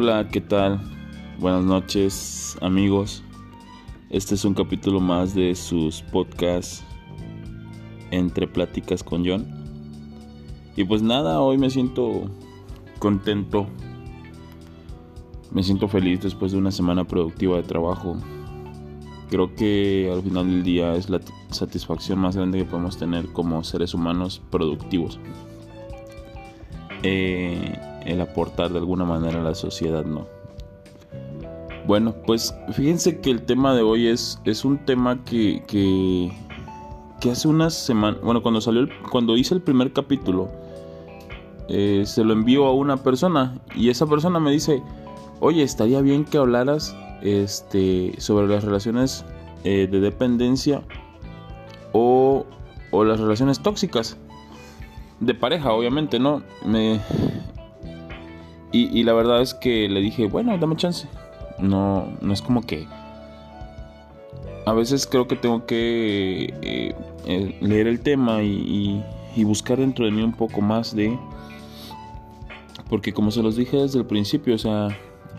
Hola, ¿qué tal? Buenas noches, amigos. Este es un capítulo más de sus podcasts entre pláticas con John. Y pues nada, hoy me siento contento. Me siento feliz después de una semana productiva de trabajo. Creo que al final del día es la satisfacción más grande que podemos tener como seres humanos productivos. Eh, el aportar de alguna manera a la sociedad, ¿no? Bueno, pues fíjense que el tema de hoy es, es un tema que, que, hace unas semanas, bueno, cuando salió, el, cuando hice el primer capítulo, eh, se lo envío a una persona y esa persona me dice, oye, estaría bien que hablaras este, sobre las relaciones eh, de dependencia o, o las relaciones tóxicas de pareja, obviamente, ¿no? Me, y, la verdad es que le dije, bueno, dame chance. No, no es como que... A veces creo que tengo que eh, eh, leer el tema y, y, buscar dentro de mí un poco más de... Porque como se los dije desde el principio, o sea,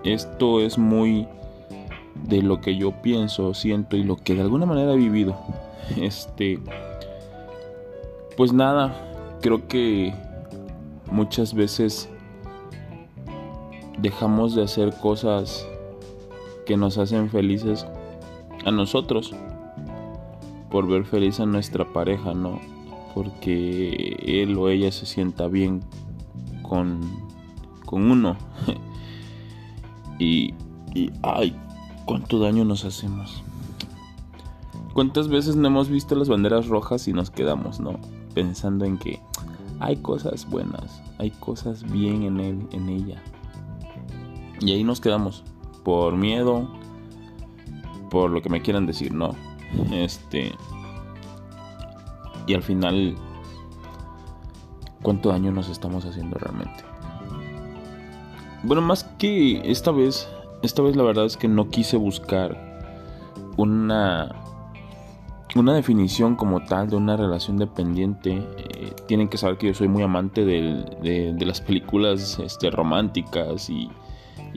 esto es muy de lo que yo pienso, siento y lo que de alguna manera he vivido. Este... Pues nada, creo que muchas veces dejamos de hacer cosas que nos hacen felices a nosotros por ver feliz a nuestra pareja, ¿no? Porque él o ella se sienta bien con, con uno. y, y, ay, cuánto daño nos hacemos. ¿Cuántas veces no hemos visto las banderas rojas y nos quedamos, ¿no? Pensando en que hay cosas buenas, hay cosas bien en él, en ella. Y ahí nos quedamos. Por miedo. Por lo que me quieran decir, ¿no? Este. Y al final. ¿Cuánto daño nos estamos haciendo realmente? Bueno, más que esta vez. Esta vez la verdad es que no quise buscar una una definición como tal de una relación dependiente, eh, tienen que saber que yo soy muy amante de, de, las películas este, románticas y,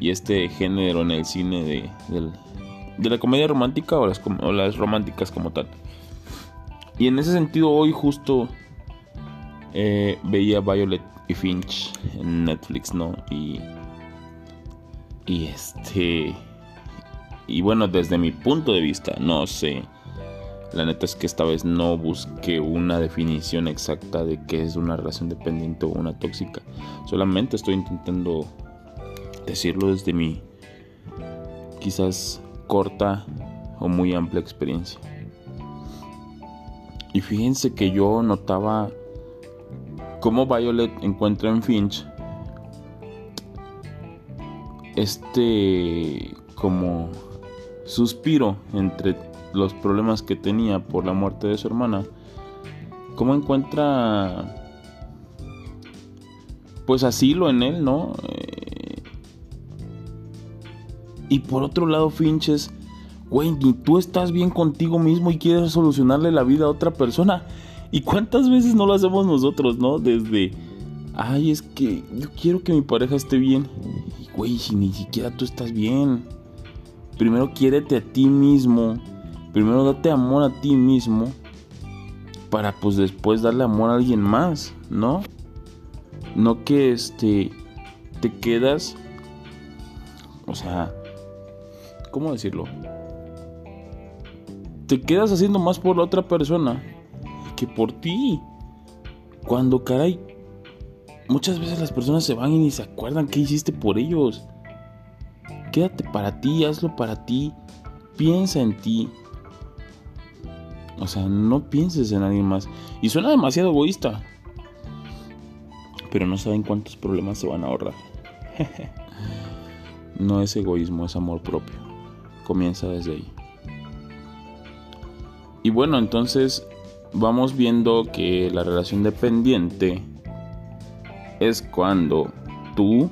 y este género en el cine de, de, la comedia romántica o las, románticas como tal. Y en ese sentido hoy justo eh, veía Violet y Finch en Netflix, ¿no? Y, y este... Y bueno, desde mi punto de vista, no sé. La neta es que esta vez no busqué una definición exacta de qué es una relación dependiente o una tóxica. Solamente estoy intentando decirlo desde mi quizás corta o muy amplia experiencia. Y fíjense que yo notaba cómo Violet encuentra en Finch este como suspiro entre los problemas que tenía por la muerte de su hermana. Cómo encuentra pues asilo en él, ¿no? Y por otro lado, Finches, güey, ni tú estás bien contigo mismo y quieres solucionarle la vida a otra persona. ¿Y cuántas veces no lo hacemos nosotros, no? Desde, ay, es que yo quiero que mi pareja esté bien. Y, güey, si ni siquiera tú estás bien. Primero quiérete a ti mismo. Primero date amor a ti mismo. Para pues después darle amor a alguien más, ¿no? No que este te quedas. O sea, ¿cómo decirlo? Te quedas haciendo más por la otra persona que por ti. Cuando, caray, muchas veces las personas se van y ni se acuerdan qué hiciste por ellos. Quédate para ti, hazlo para ti, piensa en ti. O sea, no pienses en nadie más. Y suena demasiado egoísta. Pero no saben cuántos problemas se van a ahorrar. no es egoísmo, es amor propio comienza desde ahí. Y bueno, entonces vamos viendo que la relación dependiente es cuando tú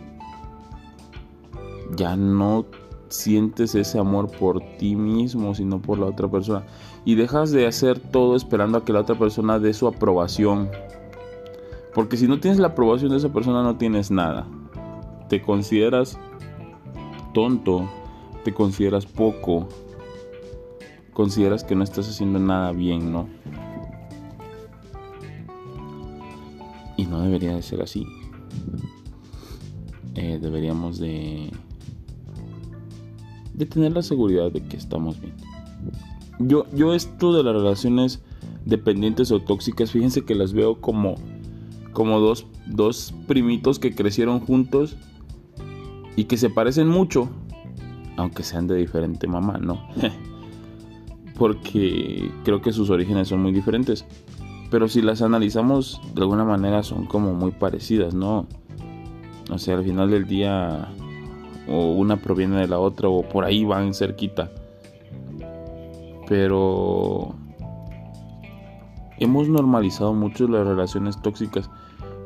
ya no sientes ese amor por ti mismo, sino por la otra persona. Y dejas de hacer todo esperando a que la otra persona dé su aprobación. Porque si no tienes la aprobación de esa persona no tienes nada. Te consideras tonto, te consideras poco, consideras que no estás haciendo nada bien, ¿no? Y no debería de ser así. Eh, deberíamos de, de tener la seguridad de que estamos bien. Yo, yo esto de las relaciones dependientes o tóxicas, fíjense que las veo como, como dos, dos primitos que crecieron juntos y que se parecen mucho, aunque sean de diferente mamá, ¿no? Porque creo que sus orígenes son muy diferentes. Pero si las analizamos de alguna manera son como muy parecidas, ¿no? O sea, al final del día o una proviene de la otra o por ahí van cerquita. Pero hemos normalizado mucho las relaciones tóxicas.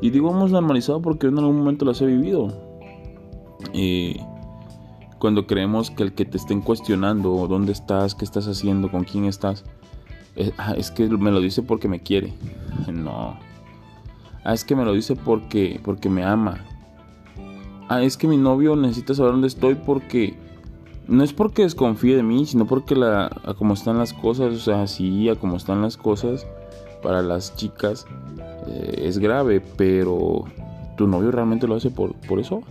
Y digo hemos normalizado porque en algún momento las he vivido. Y cuando creemos que el que te estén cuestionando dónde estás, qué estás haciendo, con quién estás, es, ah, es que me lo dice porque me quiere. No. Ah, es que me lo dice porque, porque me ama. Ah, es que mi novio necesita saber dónde estoy porque no es porque desconfíe de mí, sino porque la, a como están las cosas, o sea, sí, a como están las cosas para las chicas eh, es grave, pero ¿tu novio realmente lo hace por, por eso?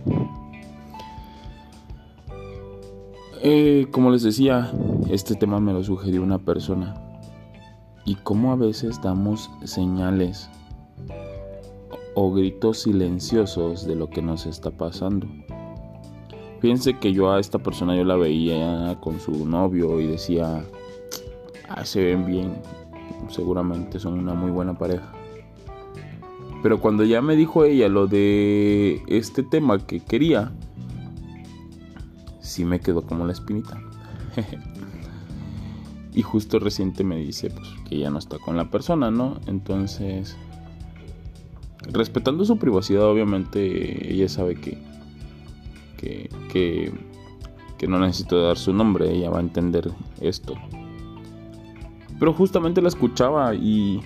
Eh, como les decía, este tema me lo sugirió una persona. Y cómo a veces damos señales o gritos silenciosos de lo que nos está pasando. Fíjense que yo a esta persona yo la veía con su novio y decía, ah, se ven bien, seguramente son una muy buena pareja. Pero cuando ya me dijo ella lo de este tema que quería, sí me quedó como la espinita. y justo reciente me dice pues, que ya no está con la persona, ¿no? Entonces, respetando su privacidad, obviamente ella sabe que que, no necesito dar su nombre, ella va a entender esto. Pero justamente la escuchaba y,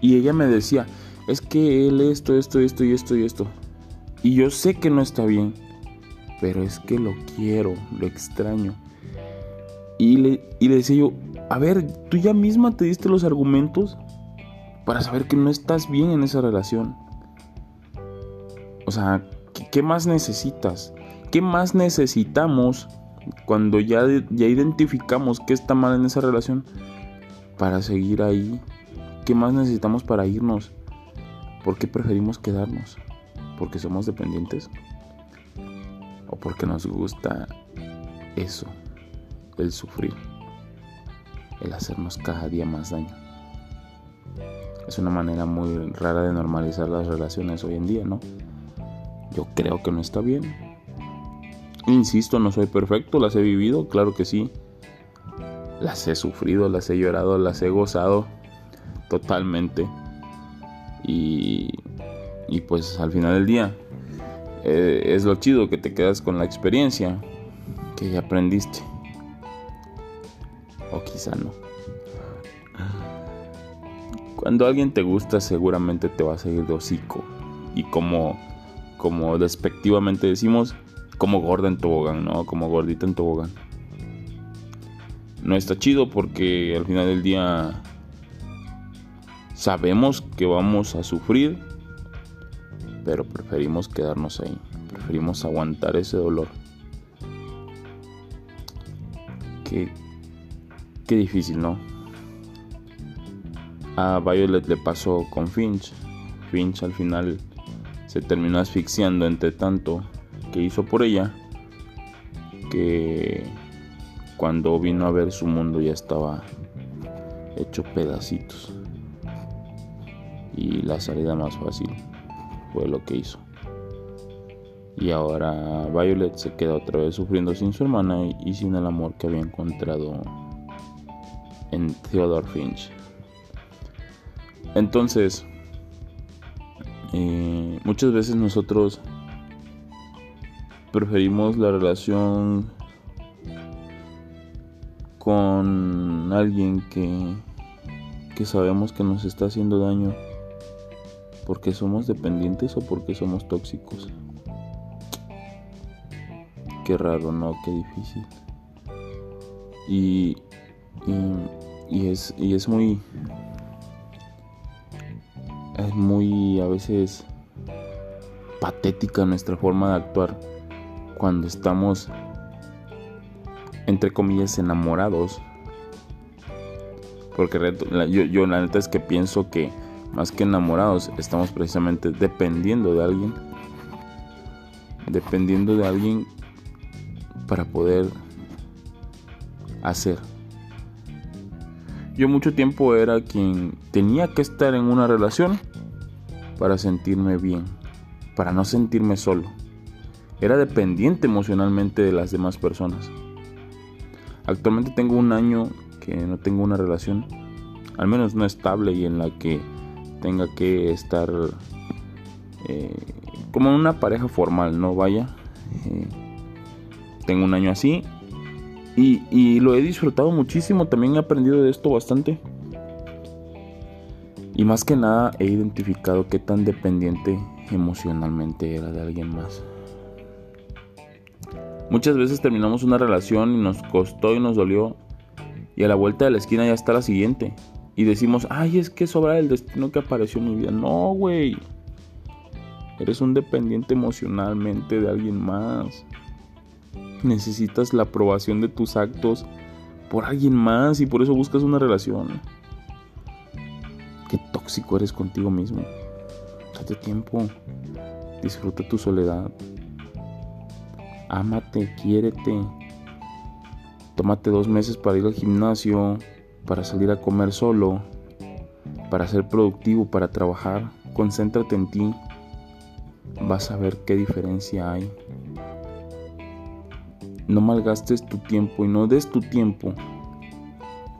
y ella me decía, es que él esto, esto, esto y esto y esto. Y yo sé que no está bien, pero es que lo quiero, lo extraño. Y le, y le decía yo, a ver, tú ya misma te diste los argumentos para saber que no estás bien en esa relación. O sea, qué más necesitas? ¿Qué más necesitamos cuando ya, ya identificamos que está mal en esa relación para seguir ahí? ¿Qué más necesitamos para irnos? ¿Por qué preferimos quedarnos? ¿Porque somos dependientes? ¿O porque nos gusta eso? El sufrir. El hacernos cada día más daño. Es una manera muy rara de normalizar las relaciones hoy en día, ¿no? Yo creo que no está bien. Insisto, no soy perfecto, las he vivido, claro que sí. Las he sufrido, las he llorado, las he gozado totalmente. Y, y pues al final del día eh, es lo chido que te quedas con la experiencia que ya aprendiste. O quizá no. Cuando alguien te gusta seguramente te va a seguir de hocico. Y como, como despectivamente decimos, como gorda en tobogán, ¿no? Como gordita en tobogán. No está chido porque al final del día sabemos que vamos a sufrir, pero preferimos quedarnos ahí. Preferimos aguantar ese dolor. Qué, qué difícil, ¿no? A Violet le pasó con Finch. Finch al final se terminó asfixiando entre tanto que hizo por ella, que cuando vino a ver su mundo ya estaba hecho pedacitos. Y la salida más fácil fue lo que hizo. Y ahora Violet se queda otra vez sufriendo sin su hermana y sin el amor que había encontrado en Theodore Finch. Entonces, eh, muchas veces nosotros preferimos la relación con alguien que, que sabemos que nos está haciendo daño porque somos dependientes o porque somos tóxicos. qué raro, ¿no? Qué difícil. Y, y, es, y es muy... Es muy a veces patética nuestra forma de actuar cuando estamos, entre comillas, enamorados. Porque yo, yo la neta es que pienso que más que enamorados estamos precisamente dependiendo de alguien. Dependiendo de alguien para poder hacer. Yo mucho tiempo era quien tenía que estar en una relación para sentirme bien, para no sentirme solo. Era dependiente emocionalmente de las demás personas. Actualmente tengo un año que no tengo una relación, al menos no estable y en la que tenga que estar eh, como una pareja formal, no vaya. Eh, tengo un año así y, y, lo he disfrutado muchísimo, también he aprendido de esto bastante. Y más que nada he identificado qué tan dependiente emocionalmente era de alguien más. Muchas veces terminamos una relación y nos costó y nos dolió. Y a la vuelta de la esquina ya está la siguiente. Y decimos, ay, es que sobra el destino que apareció en mi vida. No, güey. Eres un dependiente emocionalmente de alguien más. Necesitas la aprobación de tus actos por alguien más y por eso buscas una relación. Qué tóxico eres contigo mismo. Date tiempo. Disfruta tu soledad. Ámate, quiérete. Tómate dos meses para ir al gimnasio, para salir a comer solo, para ser productivo, para trabajar. Concéntrate en ti. Vas a ver qué diferencia hay. No malgastes tu tiempo y no des tu tiempo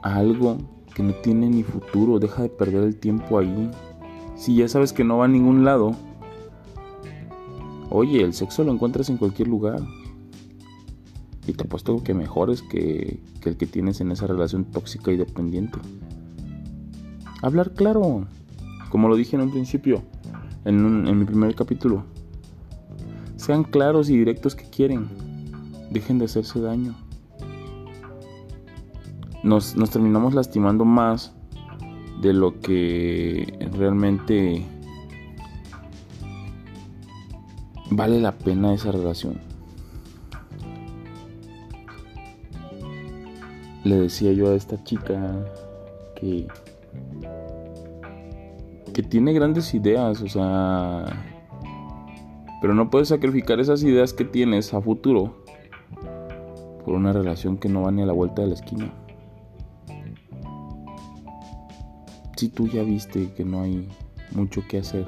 a algo que no tiene ni futuro. Deja de perder el tiempo ahí. Si ya sabes que no va a ningún lado, Oye, el sexo lo encuentras en cualquier lugar. Y te apuesto que mejores que, el que tienes en esa relación tóxica y dependiente. Hablar claro. Como lo dije en un principio, en, mi primer capítulo. Sean claros y directos que quieren. Dejen de hacerse daño. Nos terminamos lastimando más de lo que realmente vale la pena esa relación. Le decía yo a esta chica que que tiene grandes ideas, o sea, pero no puedes sacrificar esas ideas que tienes a futuro por una relación que no va ni a la vuelta de la esquina. Si tú ya viste que no hay mucho que hacer,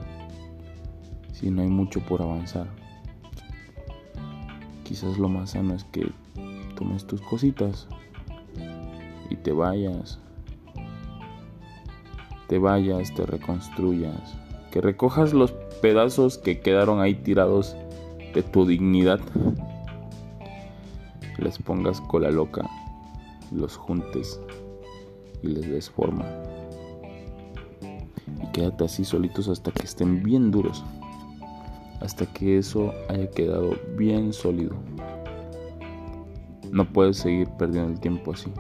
si no hay mucho por avanzar. Quizás lo más sano es que tomes tus cositas y te vayas. Te vayas, te reconstruyas. Que recojas los pedazos que quedaron ahí tirados de tu dignidad. Les pongas cola loca, los juntes y les des forma. Y quédate así solitos hasta que estén bien duros hasta que eso haya quedado bien sólido. No puedes seguir perdiendo el tiempo así.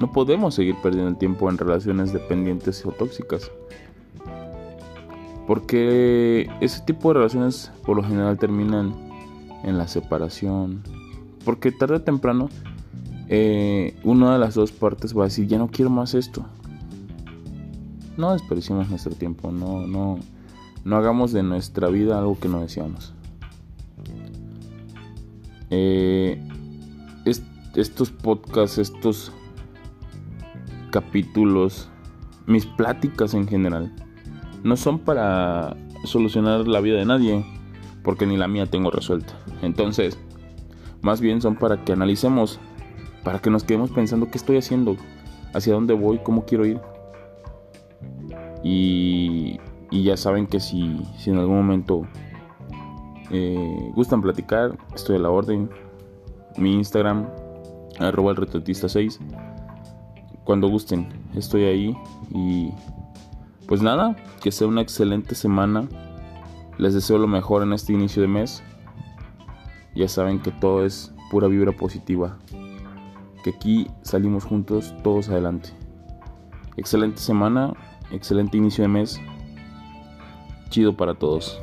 No podemos seguir perdiendo el tiempo en relaciones dependientes o tóxicas. Porque ese tipo de relaciones por lo general terminan en la separación. Porque tarde o temprano eh, una de las dos partes va a decir, ya no quiero más esto. No desperdiciemos nuestro tiempo, no, no, no hagamos de nuestra vida algo que no deseamos. Eh, estos podcasts, estos capítulos, mis pláticas en general, no son para solucionar la vida de nadie, porque ni la mía tengo resuelta. Entonces, más bien son para que analicemos, para que nos quedemos pensando qué estoy haciendo, hacia dónde voy, cómo quiero ir. Y ya saben que si, si en algún momento eh, gustan platicar, estoy a la orden. Mi Instagram, arroba el retratista 6. Cuando gusten, estoy ahí. Y pues nada, que sea una excelente semana. Les deseo lo mejor en este inicio de mes. ya saben que todo es pura vibra positiva. Que aquí salimos juntos todos adelante. Excelente semana, excelente inicio de mes. Chido para todos.